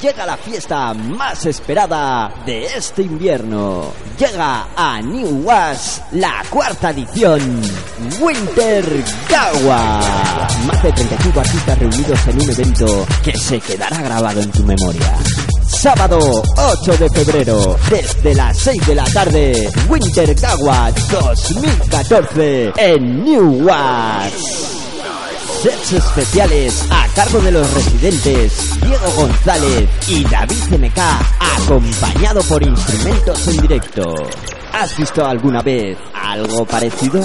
llega la fiesta más esperada de este invierno. Llega a New Was la cuarta edición, Winter Gawa. Más de 35 artistas reunidos en un evento que se quedará grabado en tu memoria. Sábado 8 de febrero, desde las 6 de la tarde, Winter Gawa 2014 en New Was sets especiales a cargo de los residentes Diego González y David CMK, acompañado por instrumentos en directo. ¿Has visto alguna vez algo parecido?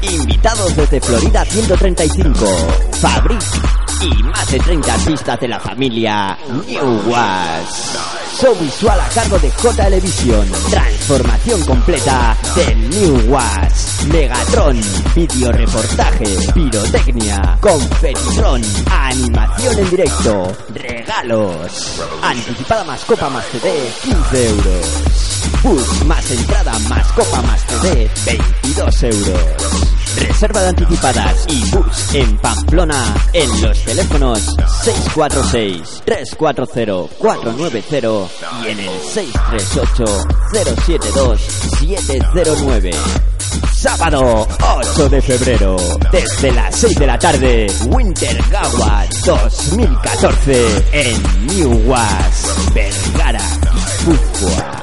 Invitados desde Florida 135, Fabric y más de 30 artistas de la familia New Was. Show visual a cargo de J Television. Transformación completa del New Was. Megatron. Video reportaje. Pirotecnia. Confetitron. Animación en directo. Regalos. Anticipada más copa más CD. 15 euros. Bus más entrada más copa más CD. 22 euros. Reserva de anticipadas y bus en Pamplona en los teléfonos 646-340-490 y en el 638-072-709. Sábado 8 de febrero, desde las 6 de la tarde, Winter Gawa 2014 en New Was, Vergara, Guipúzcoa.